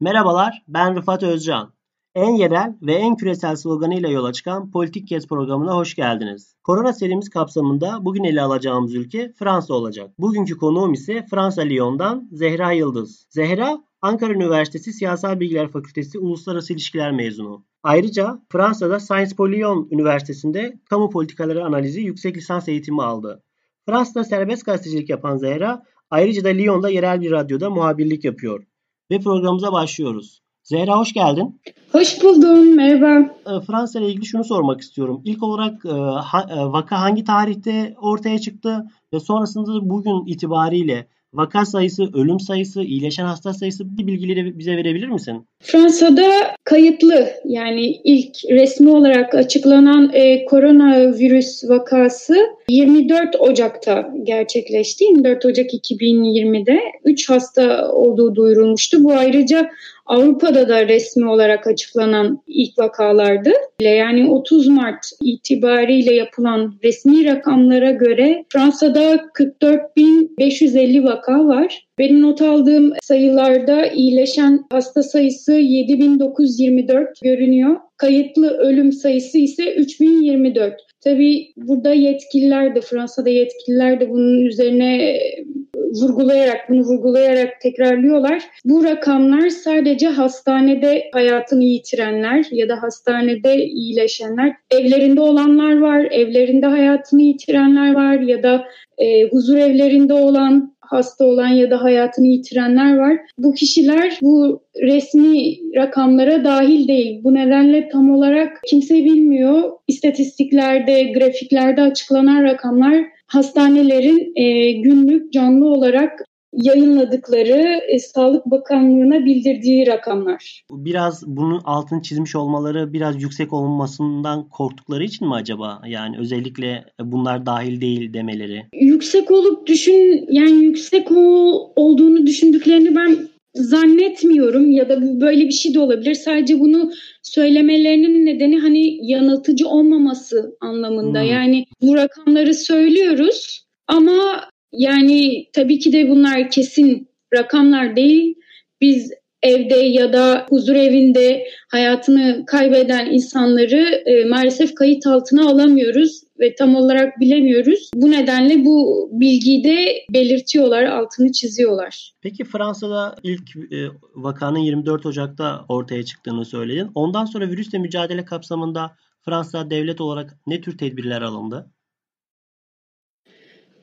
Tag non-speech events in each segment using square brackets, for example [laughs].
Merhabalar, ben Rıfat Özcan. En yerel ve en küresel sloganıyla yola çıkan Politik Kes programına hoş geldiniz. Korona serimiz kapsamında bugün ele alacağımız ülke Fransa olacak. Bugünkü konuğum ise Fransa Lyon'dan Zehra Yıldız. Zehra, Ankara Üniversitesi Siyasal Bilgiler Fakültesi Uluslararası İlişkiler mezunu. Ayrıca Fransa'da Sciences Po Lyon Üniversitesi'nde kamu politikaları analizi yüksek lisans eğitimi aldı. Fransa'da serbest gazetecilik yapan Zehra, ayrıca da Lyon'da yerel bir radyoda muhabirlik yapıyor. Ve programımıza başlıyoruz. Zehra hoş geldin. Hoş buldum, merhaba. Ee, Fransa ile ilgili şunu sormak istiyorum. İlk olarak e, e, vaka hangi tarihte ortaya çıktı ve sonrasında bugün itibariyle vaka sayısı, ölüm sayısı, iyileşen hasta sayısı bir bilgileri bize verebilir misin? Fransa'da kayıtlı yani ilk resmi olarak açıklanan e, koronavirüs vakası 24 Ocak'ta gerçekleşti. 24 Ocak 2020'de 3 hasta olduğu duyurulmuştu. Bu ayrıca Avrupa'da da resmi olarak açıklanan ilk vakalardı. Yani 30 Mart itibariyle yapılan resmi rakamlara göre Fransa'da 44.550 vaka var. Benim not aldığım sayılarda iyileşen hasta sayısı 7924 görünüyor. Kayıtlı ölüm sayısı ise 3024. Tabii burada yetkililer de Fransa'da yetkililer de bunun üzerine vurgulayarak bunu vurgulayarak tekrarlıyorlar. Bu rakamlar sadece hastanede hayatını yitirenler ya da hastanede iyileşenler, evlerinde olanlar var, evlerinde hayatını yitirenler var ya da e, huzur evlerinde olan hasta olan ya da hayatını yitirenler var. Bu kişiler bu resmi rakamlara dahil değil. Bu nedenle tam olarak kimse bilmiyor. İstatistiklerde, grafiklerde açıklanan rakamlar hastanelerin e, günlük canlı olarak yayınladıkları e, Sağlık Bakanlığı'na bildirdiği rakamlar. Biraz bunun altını çizmiş olmaları biraz yüksek olmasından korktukları için mi acaba? Yani özellikle bunlar dahil değil demeleri. Yüksek olup düşün yani yüksek olduğunu düşündüklerini ben zannetmiyorum ya da bu böyle bir şey de olabilir. Sadece bunu söylemelerinin nedeni hani yanıltıcı olmaması anlamında. Hmm. Yani bu rakamları söylüyoruz ama yani tabii ki de bunlar kesin rakamlar değil. Biz evde ya da huzur evinde hayatını kaybeden insanları e, maalesef kayıt altına alamıyoruz ve tam olarak bilemiyoruz. Bu nedenle bu bilgiyi de belirtiyorlar, altını çiziyorlar. Peki Fransa'da ilk e, vakanın 24 Ocak'ta ortaya çıktığını söyledin. Ondan sonra virüsle mücadele kapsamında Fransa devlet olarak ne tür tedbirler alındı?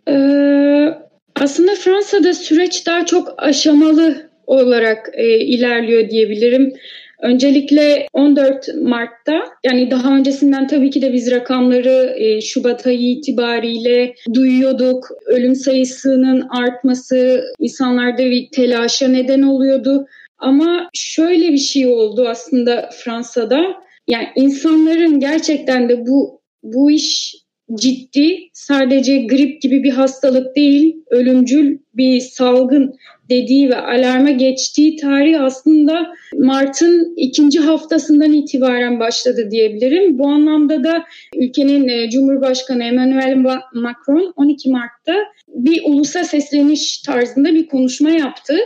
Ee, aslında Fransa'da süreç daha çok aşamalı olarak e, ilerliyor diyebilirim. Öncelikle 14 Mart'ta yani daha öncesinden tabii ki de biz rakamları e, Şubat ayı itibariyle duyuyorduk. Ölüm sayısının artması insanlarda bir telaşa neden oluyordu. Ama şöyle bir şey oldu aslında Fransa'da. Yani insanların gerçekten de bu bu iş ciddi, sadece grip gibi bir hastalık değil, ölümcül bir salgın dediği ve alarma geçtiği tarih aslında Mart'ın ikinci haftasından itibaren başladı diyebilirim. Bu anlamda da ülkenin e, Cumhurbaşkanı Emmanuel Macron 12 Mart'ta bir ulusa sesleniş tarzında bir konuşma yaptı.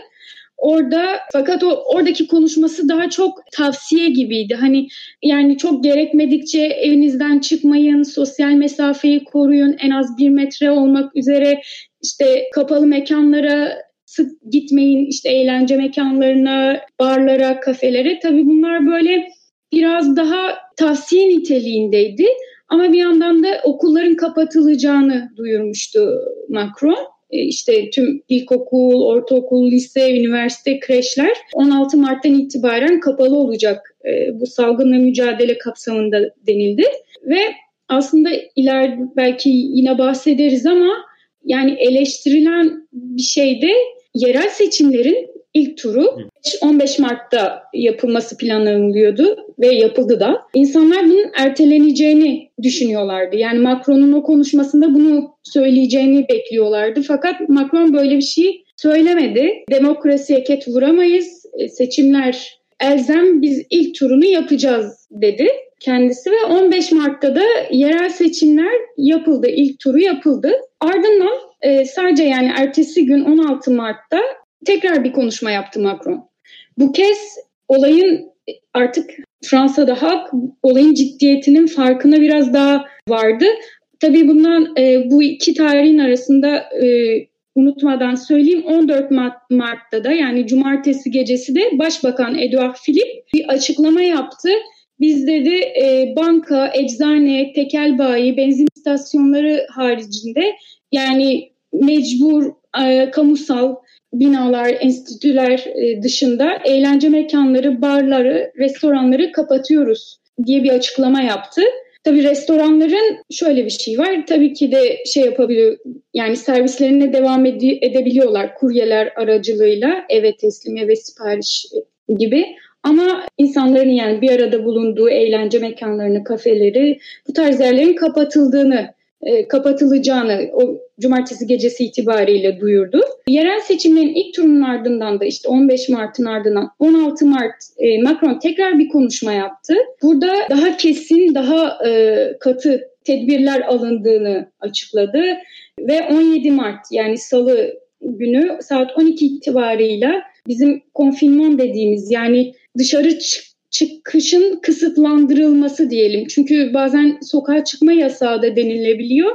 Orada fakat o oradaki konuşması daha çok tavsiye gibiydi. Hani yani çok gerekmedikçe evinizden çıkmayın, sosyal mesafeyi koruyun, en az bir metre olmak üzere işte kapalı mekanlara sık gitmeyin, işte eğlence mekanlarına, barlara, kafelere. Tabii bunlar böyle biraz daha tavsiye niteliğindeydi. Ama bir yandan da okulların kapatılacağını duyurmuştu Macron. E, işte tüm ilkokul, ortaokul, lise, üniversite, kreşler 16 Mart'tan itibaren kapalı olacak e, bu salgınla mücadele kapsamında denildi. Ve aslında ileride belki yine bahsederiz ama yani eleştirilen bir şey de yerel seçimlerin ilk turu 15 Mart'ta yapılması planlanıyordu ve yapıldı da. İnsanlar bunun erteleneceğini düşünüyorlardı. Yani Macron'un o konuşmasında bunu söyleyeceğini bekliyorlardı. Fakat Macron böyle bir şey söylemedi. Demokrasiye ket vuramayız. E, seçimler elzem biz ilk turunu yapacağız dedi kendisi ve 15 Mart'ta da yerel seçimler yapıldı. İlk turu yapıldı. Ardından e, sadece yani ertesi gün 16 Mart'ta tekrar bir konuşma yaptı Macron. Bu kez olayın artık Fransa'da halk olayın ciddiyetinin farkına biraz daha vardı. Tabii bundan e, bu iki tarihin arasında e, unutmadan söyleyeyim 14 Mart, Mart'ta da yani cumartesi gecesi de Başbakan Edouard Philippe bir açıklama yaptı. Biz dedi e, banka, eczane, tekel bayi, benzin istasyonları haricinde yani mecbur e, kamusal binalar, enstitüler e, dışında eğlence mekanları, barları, restoranları kapatıyoruz diye bir açıklama yaptı. Tabii restoranların şöyle bir şey var. Tabii ki de şey yapabiliyor yani servislerine devam ede- edebiliyorlar kuryeler aracılığıyla eve teslim, eve sipariş gibi. Ama insanların yani bir arada bulunduğu eğlence mekanlarını, kafeleri, bu tarz yerlerin kapatıldığını, e, kapatılacağını o cumartesi gecesi itibariyle duyurdu. Yerel seçimlerin ilk turunun ardından da işte 15 Mart'ın ardından 16 Mart e, Macron tekrar bir konuşma yaptı. Burada daha kesin, daha e, katı tedbirler alındığını açıkladı ve 17 Mart yani salı günü saat 12 itibarıyla bizim konfinman dediğimiz yani dışarı çık çıkışın kısıtlandırılması diyelim. Çünkü bazen sokağa çıkma yasağı da denilebiliyor.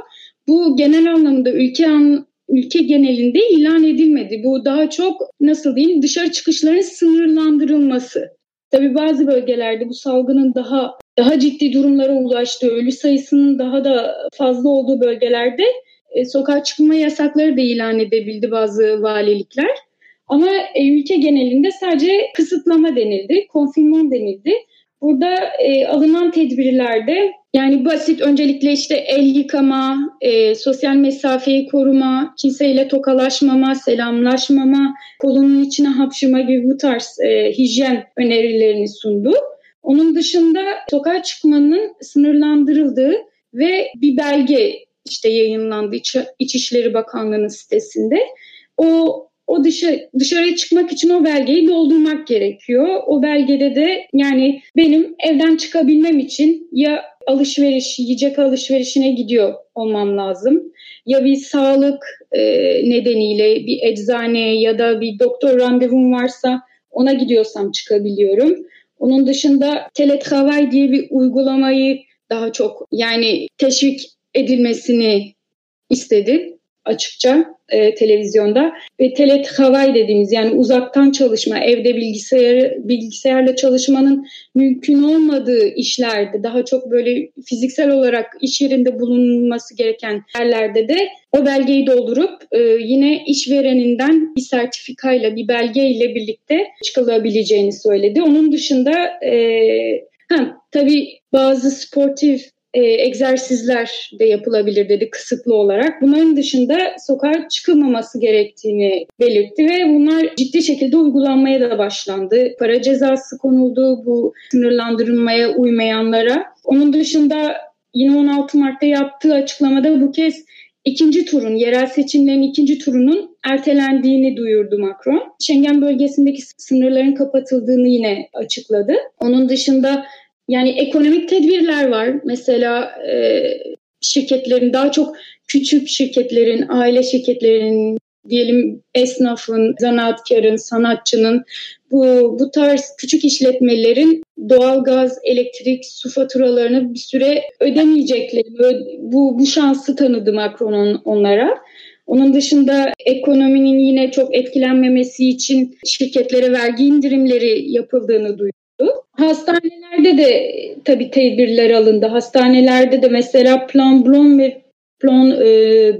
Bu genel anlamda ülke an, ülke genelinde ilan edilmedi. Bu daha çok nasıl diyeyim dışarı çıkışların sınırlandırılması. Tabii bazı bölgelerde bu salgının daha daha ciddi durumlara ulaştığı, ölü sayısının daha da fazla olduğu bölgelerde e, sokağa çıkma yasakları da ilan edebildi bazı valilikler. Ama e, ülke genelinde sadece kısıtlama denildi, konfinman denildi. Burada e, alınan tedbirlerde yani basit öncelikle işte el yıkama, e, sosyal mesafeyi koruma, kimseyle tokalaşmama, selamlaşmama, kolunun içine hapşırma gibi bu tarz e, hijyen önerilerini sundu. Onun dışında sokağa çıkmanın sınırlandırıldığı ve bir belge işte yayınlandı İç, İçişleri Bakanlığı'nın sitesinde. O o dışı, dışarıya çıkmak için o belgeyi doldurmak gerekiyor. O belgede de yani benim evden çıkabilmem için ya alışveriş, yiyecek alışverişine gidiyor olmam lazım. Ya bir sağlık e, nedeniyle bir eczane ya da bir doktor randevum varsa ona gidiyorsam çıkabiliyorum. Onun dışında teletravay diye bir uygulamayı daha çok yani teşvik edilmesini istedi açıkça e, televizyonda ve teletravay dediğimiz yani uzaktan çalışma, evde bilgisayar bilgisayarla çalışmanın mümkün olmadığı işlerde daha çok böyle fiziksel olarak iş yerinde bulunması gereken yerlerde de o belgeyi doldurup e, yine işvereninden bir sertifikayla, bir belgeyle birlikte çıkılabileceğini söyledi. Onun dışında e, ha, tabii bazı sportif e, egzersizler de yapılabilir dedi kısıtlı olarak. Bunların dışında sokağa çıkılmaması gerektiğini belirtti ve bunlar ciddi şekilde uygulanmaya da başlandı. Para cezası konuldu bu sınırlandırılmaya uymayanlara. Onun dışında yine 16 Mart'ta yaptığı açıklamada bu kez ikinci turun, yerel seçimlerin ikinci turunun ertelendiğini duyurdu Macron. Schengen bölgesindeki sınırların kapatıldığını yine açıkladı. Onun dışında yani ekonomik tedbirler var. Mesela e, şirketlerin daha çok küçük şirketlerin, aile şirketlerinin diyelim esnafın, zanaatkarın, sanatçının bu, bu tarz küçük işletmelerin doğalgaz, elektrik, su faturalarını bir süre ödemeyecekleri bu, bu şansı tanıdı Macron onlara. Onun dışında ekonominin yine çok etkilenmemesi için şirketlere vergi indirimleri yapıldığını duydum. Hastanelerde de tabii tedbirler alındı. Hastanelerde de mesela plan blanc ve plan e,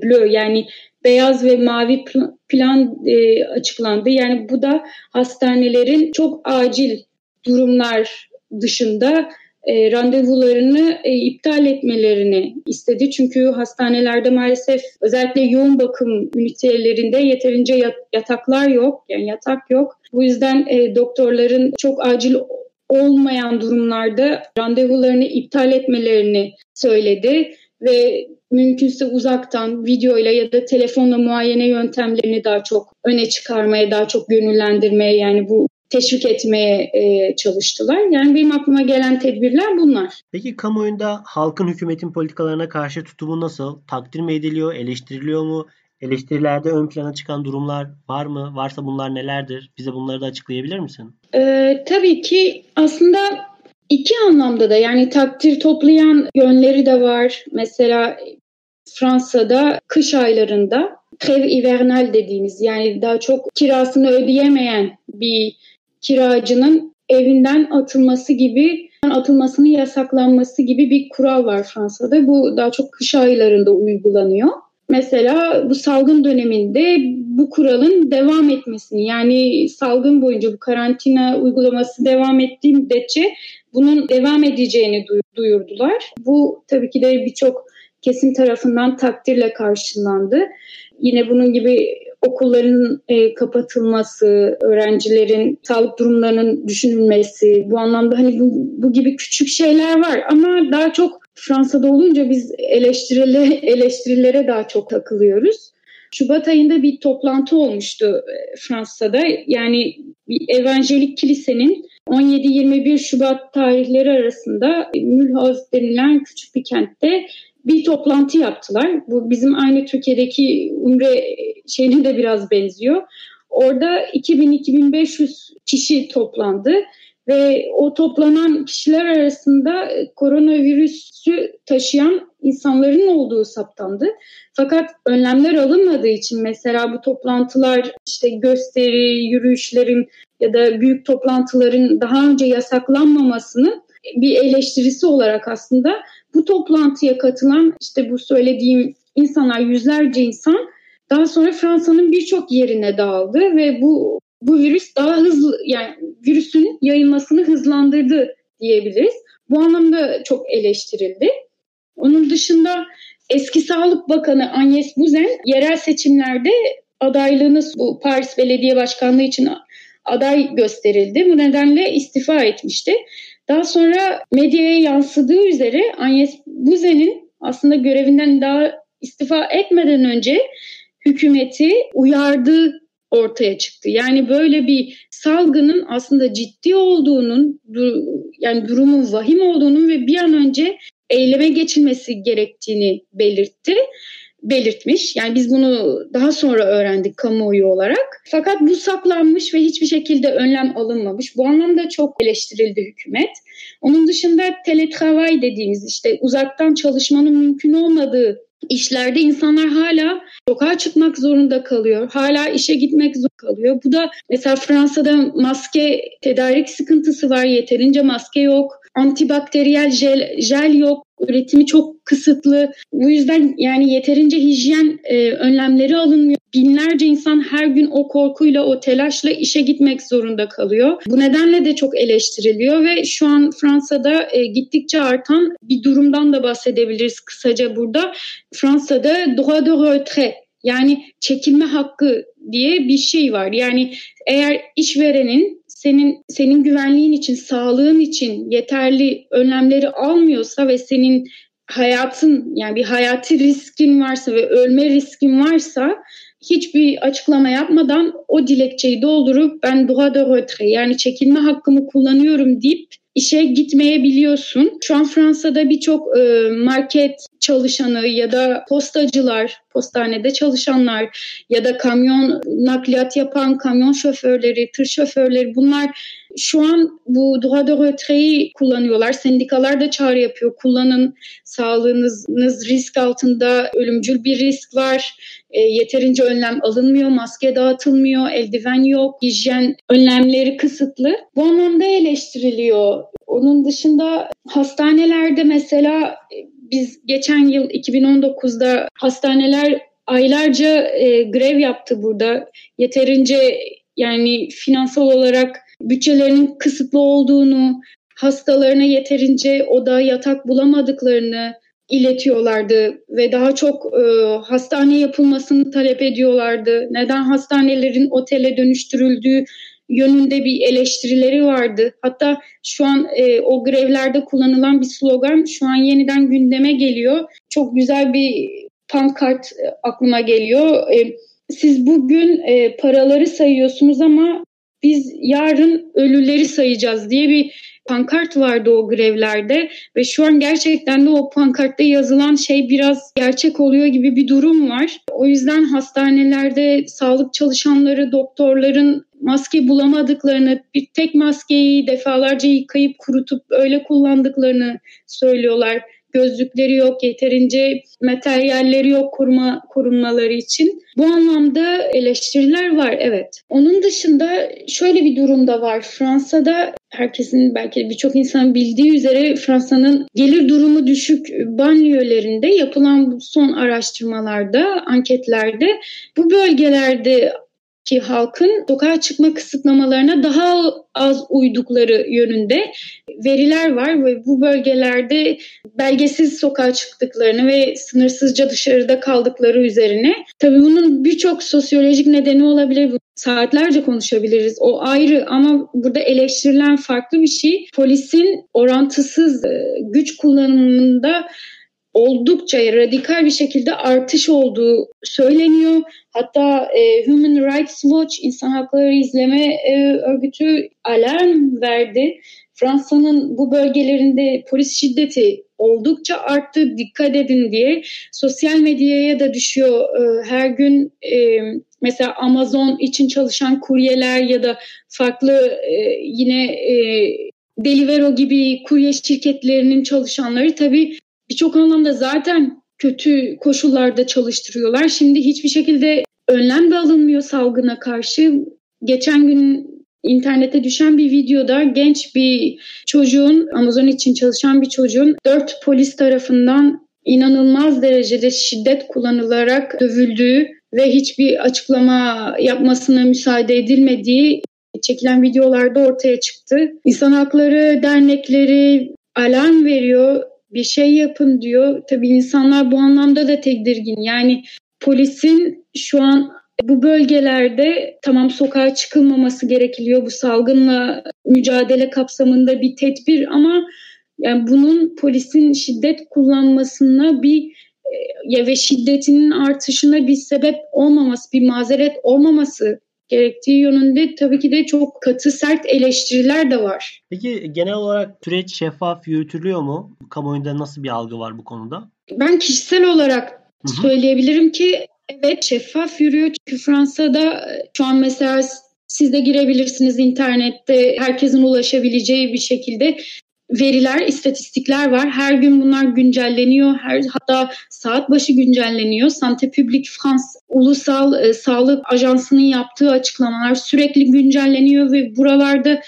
bleu yani beyaz ve mavi plan e, açıklandı. Yani bu da hastanelerin çok acil durumlar dışında e, randevularını e, iptal etmelerini istedi. Çünkü hastanelerde maalesef özellikle yoğun bakım ünitelerinde yeterince yataklar yok, yani yatak yok. Bu yüzden e, doktorların çok acil olmayan durumlarda randevularını iptal etmelerini söyledi ve mümkünse uzaktan videoyla ya da telefonla muayene yöntemlerini daha çok öne çıkarmaya, daha çok gönüllendirmeye yani bu teşvik etmeye e, çalıştılar. Yani benim aklıma gelen tedbirler bunlar. Peki kamuoyunda halkın hükümetin politikalarına karşı tutumu nasıl? Takdir mi ediliyor, eleştiriliyor mu? Eleştirilerde ön plana çıkan durumlar var mı? Varsa bunlar nelerdir? Bize bunları da açıklayabilir misin? Ee, tabii ki aslında iki anlamda da yani takdir toplayan yönleri de var. Mesela Fransa'da kış aylarında trev hivernal dediğimiz yani daha çok kirasını ödeyemeyen bir kiracının evinden atılması gibi atılmasının yasaklanması gibi bir kural var Fransa'da. Bu daha çok kış aylarında uygulanıyor. Mesela bu salgın döneminde bu kuralın devam etmesini yani salgın boyunca bu karantina uygulaması devam ettiği müddetçe bunun devam edeceğini duyurdular. Bu tabii ki de birçok kesim tarafından takdirle karşılandı. Yine bunun gibi okulların e, kapatılması, öğrencilerin sağlık durumlarının düşünülmesi, bu anlamda hani bu, bu gibi küçük şeyler var ama daha çok Fransa'da olunca biz eleştirile, eleştirilere daha çok takılıyoruz. Şubat ayında bir toplantı olmuştu e, Fransa'da. Yani evangelik kilisenin 17-21 Şubat tarihleri arasında Mülhoz denilen küçük bir kentte bir toplantı yaptılar. Bu bizim aynı Türkiye'deki Umre şeyine de biraz benziyor. Orada 2000-2500 kişi toplandı ve o toplanan kişiler arasında koronavirüsü taşıyan insanların olduğu saptandı. Fakat önlemler alınmadığı için mesela bu toplantılar işte gösteri, yürüyüşlerin ya da büyük toplantıların daha önce yasaklanmamasının bir eleştirisi olarak aslında bu toplantıya katılan işte bu söylediğim insanlar yüzlerce insan daha sonra Fransa'nın birçok yerine dağıldı ve bu bu virüs daha hızlı yani virüsün yayılmasını hızlandırdı diyebiliriz. Bu anlamda çok eleştirildi. Onun dışında eski Sağlık Bakanı Agnes Buzen yerel seçimlerde adaylığını bu Paris Belediye Başkanlığı için aday gösterildi. Bu nedenle istifa etmişti. Daha sonra medyaya yansıdığı üzere Agnes Buzen'in aslında görevinden daha istifa etmeden önce hükümeti uyardığı ortaya çıktı. Yani böyle bir salgının aslında ciddi olduğunun, yani durumun vahim olduğunun ve bir an önce eyleme geçilmesi gerektiğini belirtti belirtmiş. Yani biz bunu daha sonra öğrendik kamuoyu olarak. Fakat bu saklanmış ve hiçbir şekilde önlem alınmamış. Bu anlamda çok eleştirildi hükümet. Onun dışında teletravay dediğimiz işte uzaktan çalışmanın mümkün olmadığı işlerde insanlar hala sokağa çıkmak zorunda kalıyor. Hala işe gitmek zorunda kalıyor. Bu da mesela Fransa'da maske tedarik sıkıntısı var. Yeterince maske yok. Antibakteriyel jel, jel yok. Üretimi çok kısıtlı. Bu yüzden yani yeterince hijyen e, önlemleri alınmıyor. Binlerce insan her gün o korkuyla, o telaşla işe gitmek zorunda kalıyor. Bu nedenle de çok eleştiriliyor ve şu an Fransa'da e, gittikçe artan bir durumdan da bahsedebiliriz kısaca burada. Fransa'da droit de retrait yani çekilme hakkı diye bir şey var. Yani eğer işverenin senin senin güvenliğin için, sağlığın için yeterli önlemleri almıyorsa ve senin hayatın yani bir hayati riskin varsa ve ölme riskin varsa hiçbir açıklama yapmadan o dilekçeyi doldurup ben droit de retrait yani çekilme hakkımı kullanıyorum deyip işe gitmeyebiliyorsun. Şu an Fransa'da birçok e, market çalışanı ya da postacılar, postanede çalışanlar ya da kamyon nakliyat yapan kamyon şoförleri, tır şoförleri bunlar şu an bu droit de retrait'i kullanıyorlar. Sendikalar da çağrı yapıyor. Kullanın sağlığınız risk altında ölümcül bir risk var. E, yeterince önlem alınmıyor, maske dağıtılmıyor, eldiven yok, hijyen önlemleri kısıtlı. Bu anlamda eleştiriliyor. Onun dışında hastanelerde mesela biz geçen yıl 2019'da hastaneler aylarca e, grev yaptı burada. Yeterince yani finansal olarak bütçelerinin kısıtlı olduğunu, hastalarına yeterince oda, yatak bulamadıklarını iletiyorlardı ve daha çok e, hastane yapılmasını talep ediyorlardı. Neden hastanelerin otele dönüştürüldüğü yönünde bir eleştirileri vardı. Hatta şu an e, o grevlerde kullanılan bir slogan şu an yeniden gündeme geliyor. Çok güzel bir pankart e, aklıma geliyor. E, siz bugün e, paraları sayıyorsunuz ama biz yarın ölüleri sayacağız diye bir pankart vardı o grevlerde ve şu an gerçekten de o pankartta yazılan şey biraz gerçek oluyor gibi bir durum var. O yüzden hastanelerde sağlık çalışanları, doktorların maske bulamadıklarını, bir tek maskeyi defalarca yıkayıp kurutup öyle kullandıklarını söylüyorlar gözlükleri yok, yeterince materyalleri yok koruma korunmaları için. Bu anlamda eleştiriler var evet. Onun dışında şöyle bir durum da var. Fransa'da herkesin belki birçok insanın bildiği üzere Fransa'nın gelir durumu düşük banliyölerinde yapılan son araştırmalarda, anketlerde bu bölgelerde ki halkın sokağa çıkma kısıtlamalarına daha az uydukları yönünde veriler var ve bu bölgelerde belgesiz sokağa çıktıklarını ve sınırsızca dışarıda kaldıkları üzerine tabii bunun birçok sosyolojik nedeni olabilir. Saatlerce konuşabiliriz. O ayrı ama burada eleştirilen farklı bir şey. Polisin orantısız e, güç kullanımında oldukça radikal bir şekilde artış olduğu söyleniyor. Hatta e, Human Rights Watch, İnsan Hakları İzleme e, Örgütü alarm verdi. Fransa'nın bu bölgelerinde polis şiddeti oldukça arttı dikkat edin diye sosyal medyaya da düşüyor e, her gün e, mesela Amazon için çalışan kuryeler ya da farklı e, yine e, Delivero gibi kurye şirketlerinin çalışanları tabii birçok anlamda zaten kötü koşullarda çalıştırıyorlar. Şimdi hiçbir şekilde önlem de alınmıyor salgına karşı. Geçen gün internete düşen bir videoda genç bir çocuğun, Amazon için çalışan bir çocuğun dört polis tarafından inanılmaz derecede şiddet kullanılarak dövüldüğü ve hiçbir açıklama yapmasına müsaade edilmediği çekilen videolarda ortaya çıktı. İnsan hakları dernekleri alarm veriyor bir şey yapın diyor. Tabii insanlar bu anlamda da tedirgin. Yani polisin şu an bu bölgelerde tamam sokağa çıkılmaması gerekiyor bu salgınla mücadele kapsamında bir tedbir ama yani bunun polisin şiddet kullanmasına bir e, ya ve şiddetinin artışına bir sebep olmaması, bir mazeret olmaması gerektiği yönünde tabii ki de çok katı sert eleştiriler de var. Peki genel olarak süreç şeffaf yürütülüyor mu? Kamuoyunda nasıl bir algı var bu konuda? Ben kişisel olarak Hı-hı. söyleyebilirim ki evet şeffaf yürüyor. Çünkü Fransa'da şu an mesela siz de girebilirsiniz internette herkesin ulaşabileceği bir şekilde veriler, istatistikler var. Her gün bunlar güncelleniyor. Her hatta saat başı güncelleniyor. Santé Publique France Ulusal e, Sağlık Ajansı'nın yaptığı açıklamalar sürekli güncelleniyor ve buralarda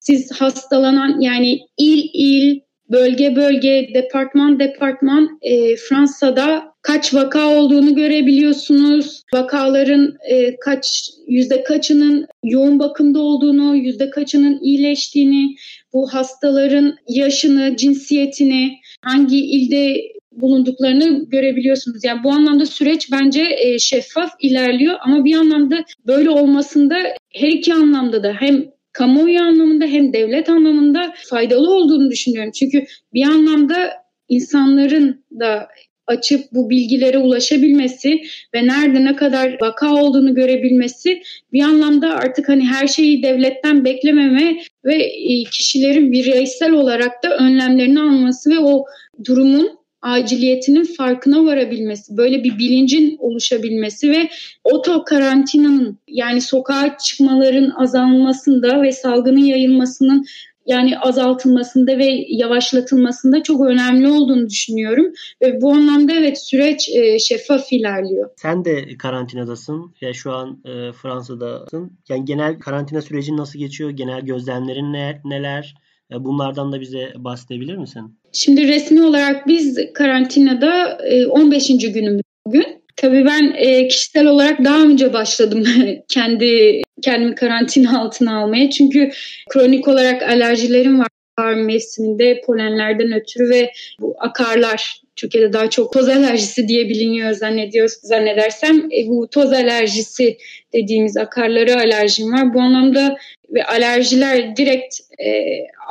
siz hastalanan yani il il, bölge bölge, departman departman e, Fransa'da kaç vaka olduğunu görebiliyorsunuz. Vakaların e, kaç yüzde kaçının yoğun bakımda olduğunu, yüzde kaçının iyileştiğini, bu hastaların yaşını, cinsiyetini, hangi ilde bulunduklarını görebiliyorsunuz. Yani bu anlamda süreç bence e, şeffaf ilerliyor ama bir anlamda böyle olmasında her iki anlamda da hem kamuoyu anlamında hem devlet anlamında faydalı olduğunu düşünüyorum. Çünkü bir anlamda insanların da açıp bu bilgilere ulaşabilmesi ve nerede ne kadar vaka olduğunu görebilmesi bir anlamda artık hani her şeyi devletten beklememe ve e, kişilerin bireysel olarak da önlemlerini alması ve o durumun aciliyetinin farkına varabilmesi, böyle bir bilincin oluşabilmesi ve oto karantinanın yani sokağa çıkmaların azalmasında ve salgının yayılmasının yani azaltılmasında ve yavaşlatılmasında çok önemli olduğunu düşünüyorum. Ve bu anlamda evet süreç e, şeffaf ilerliyor. Sen de karantinadasın. Ya şu an e, Fransa'dasın. Yani genel karantina süreci nasıl geçiyor? Genel gözlemlerin ne, neler? E, bunlardan da bize bahsedebilir misin? Şimdi resmi olarak biz karantinada 15. E, günümüz bugün. Tabii ben e, kişisel olarak daha önce başladım [laughs] kendi kendimi karantina altına almaya. Çünkü kronik olarak alerjilerim var bahar mevsiminde polenlerden ötürü ve bu akarlar Türkiye'de daha çok toz alerjisi diye biliniyor zannediyoruz zannedersem. E, bu toz alerjisi dediğimiz akarları alerjim var. Bu anlamda ve alerjiler direkt e,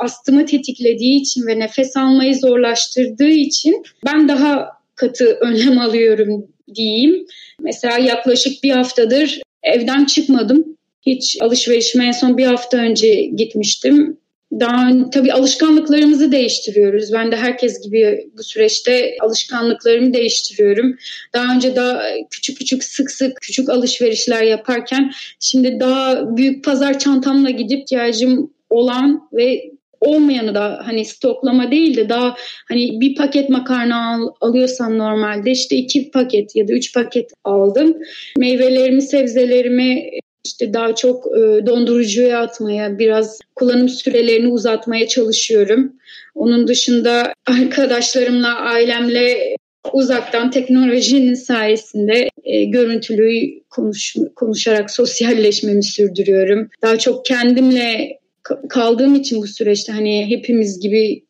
astımı tetiklediği için ve nefes almayı zorlaştırdığı için ben daha katı [laughs] önlem alıyorum diyeyim. Mesela yaklaşık bir haftadır evden çıkmadım. Hiç alışverişime en son bir hafta önce gitmiştim. Daha tabii alışkanlıklarımızı değiştiriyoruz. Ben de herkes gibi bu süreçte alışkanlıklarımı değiştiriyorum. Daha önce daha küçük küçük sık sık küçük alışverişler yaparken şimdi daha büyük pazar çantamla gidip ihtiyacım olan ve olmayanı da hani stoklama değil de daha hani bir paket makarna al, alıyorsam normalde işte iki paket ya da üç paket aldım. Meyvelerimi, sebzelerimi işte daha çok e, dondurucuya atmaya, biraz kullanım sürelerini uzatmaya çalışıyorum. Onun dışında arkadaşlarımla, ailemle uzaktan teknolojinin sayesinde e, görüntülü konuş, konuşarak sosyalleşmemi sürdürüyorum. Daha çok kendimle kaldığım için bu süreçte hani hepimiz gibi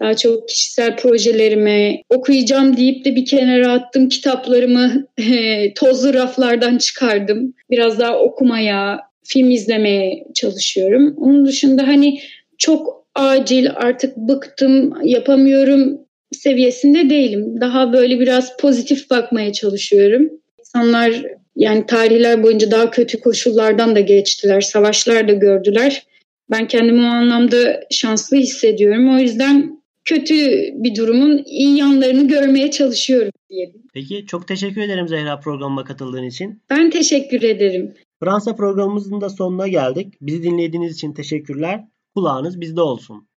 daha çok kişisel projelerime okuyacağım deyip de bir kenara attım kitaplarımı [laughs] e, tozlu raflardan çıkardım. Biraz daha okumaya, film izlemeye çalışıyorum. Onun dışında hani çok acil artık bıktım, yapamıyorum seviyesinde değilim. Daha böyle biraz pozitif bakmaya çalışıyorum. İnsanlar yani tarihler boyunca daha kötü koşullardan da geçtiler, savaşlar da gördüler. Ben kendimi o anlamda şanslı hissediyorum. O yüzden kötü bir durumun iyi yanlarını görmeye çalışıyorum diyelim. Peki çok teşekkür ederim Zehra programıma katıldığın için. Ben teşekkür ederim. Fransa programımızın da sonuna geldik. Bizi dinlediğiniz için teşekkürler. Kulağınız bizde olsun.